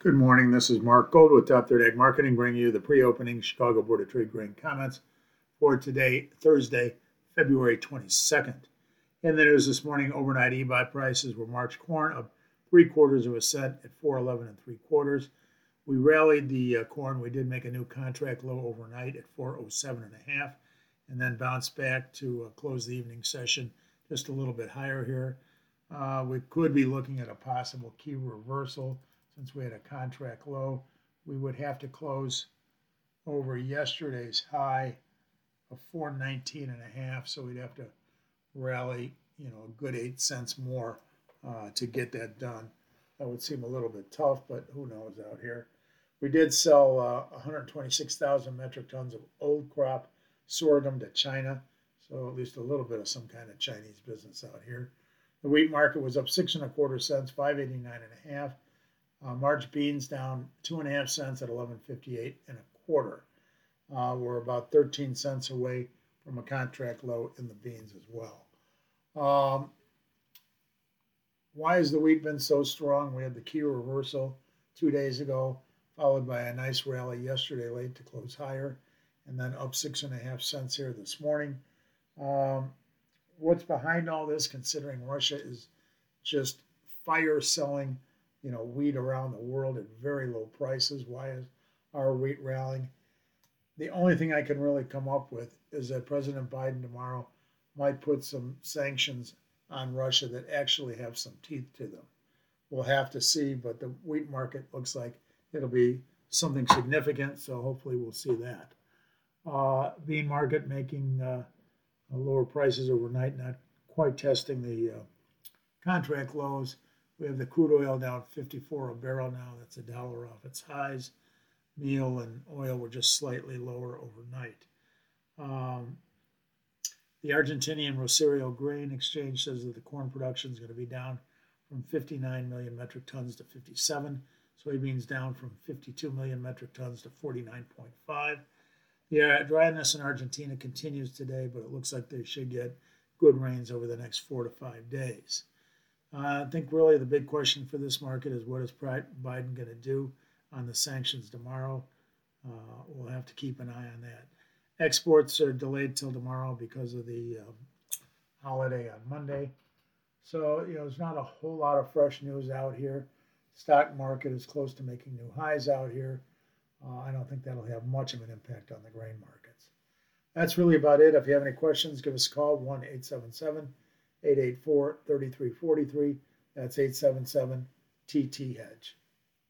Good morning. This is Mark Gold with Top Third Ag Marketing, bringing you the pre-opening Chicago Board of Trade grain comments for today, Thursday, February 22nd. In the news this morning, overnight eBuy prices were March corn up three quarters of a cent at 411 and three quarters. We rallied the uh, corn. We did make a new contract low overnight at 407 and a half, and then bounced back to uh, close the evening session just a little bit higher here. Uh, we could be looking at a possible key reversal since we had a contract low. We would have to close over yesterday's high of 419 and a half, so we'd have to rally, you know, a good eight cents more uh, to get that done. That would seem a little bit tough, but who knows out here. We did sell uh, 126,000 metric tons of old crop sorghum to China, so at least a little bit of some kind of Chinese business out here. The wheat market was up six and a quarter cents, 589 and a half. Uh, March beans down two and a half cents at 11.58 and a quarter. Uh, we're about 13 cents away from a contract low in the beans as well. Um, why has the wheat been so strong? We had the key reversal two days ago, followed by a nice rally yesterday late to close higher, and then up six and a half cents here this morning. Um, what's behind all this, considering Russia is just fire selling you know, wheat around the world at very low prices. Why is our wheat rallying? The only thing I can really come up with is that President Biden tomorrow might put some sanctions on Russia that actually have some teeth to them. We'll have to see, but the wheat market looks like it'll be something significant, so hopefully we'll see that. Uh, bean market making uh, lower prices overnight, not quite testing the uh, contract lows. We have the crude oil down 54 a barrel now. That's a dollar off its highs. Meal and oil were just slightly lower overnight. Um, the Argentinian Rosario Grain Exchange says that the corn production is going to be down from 59 million metric tons to 57. Soybeans down from 52 million metric tons to 49.5. The dryness in Argentina continues today, but it looks like they should get good rains over the next four to five days. Uh, I think really the big question for this market is what is Biden going to do on the sanctions tomorrow? Uh, we'll have to keep an eye on that. Exports are delayed till tomorrow because of the um, holiday on Monday. So, you know, there's not a whole lot of fresh news out here. Stock market is close to making new highs out here. Uh, I don't think that'll have much of an impact on the grain markets. That's really about it. If you have any questions, give us a call 1 877 884 3343. That's 877 TT Hedge.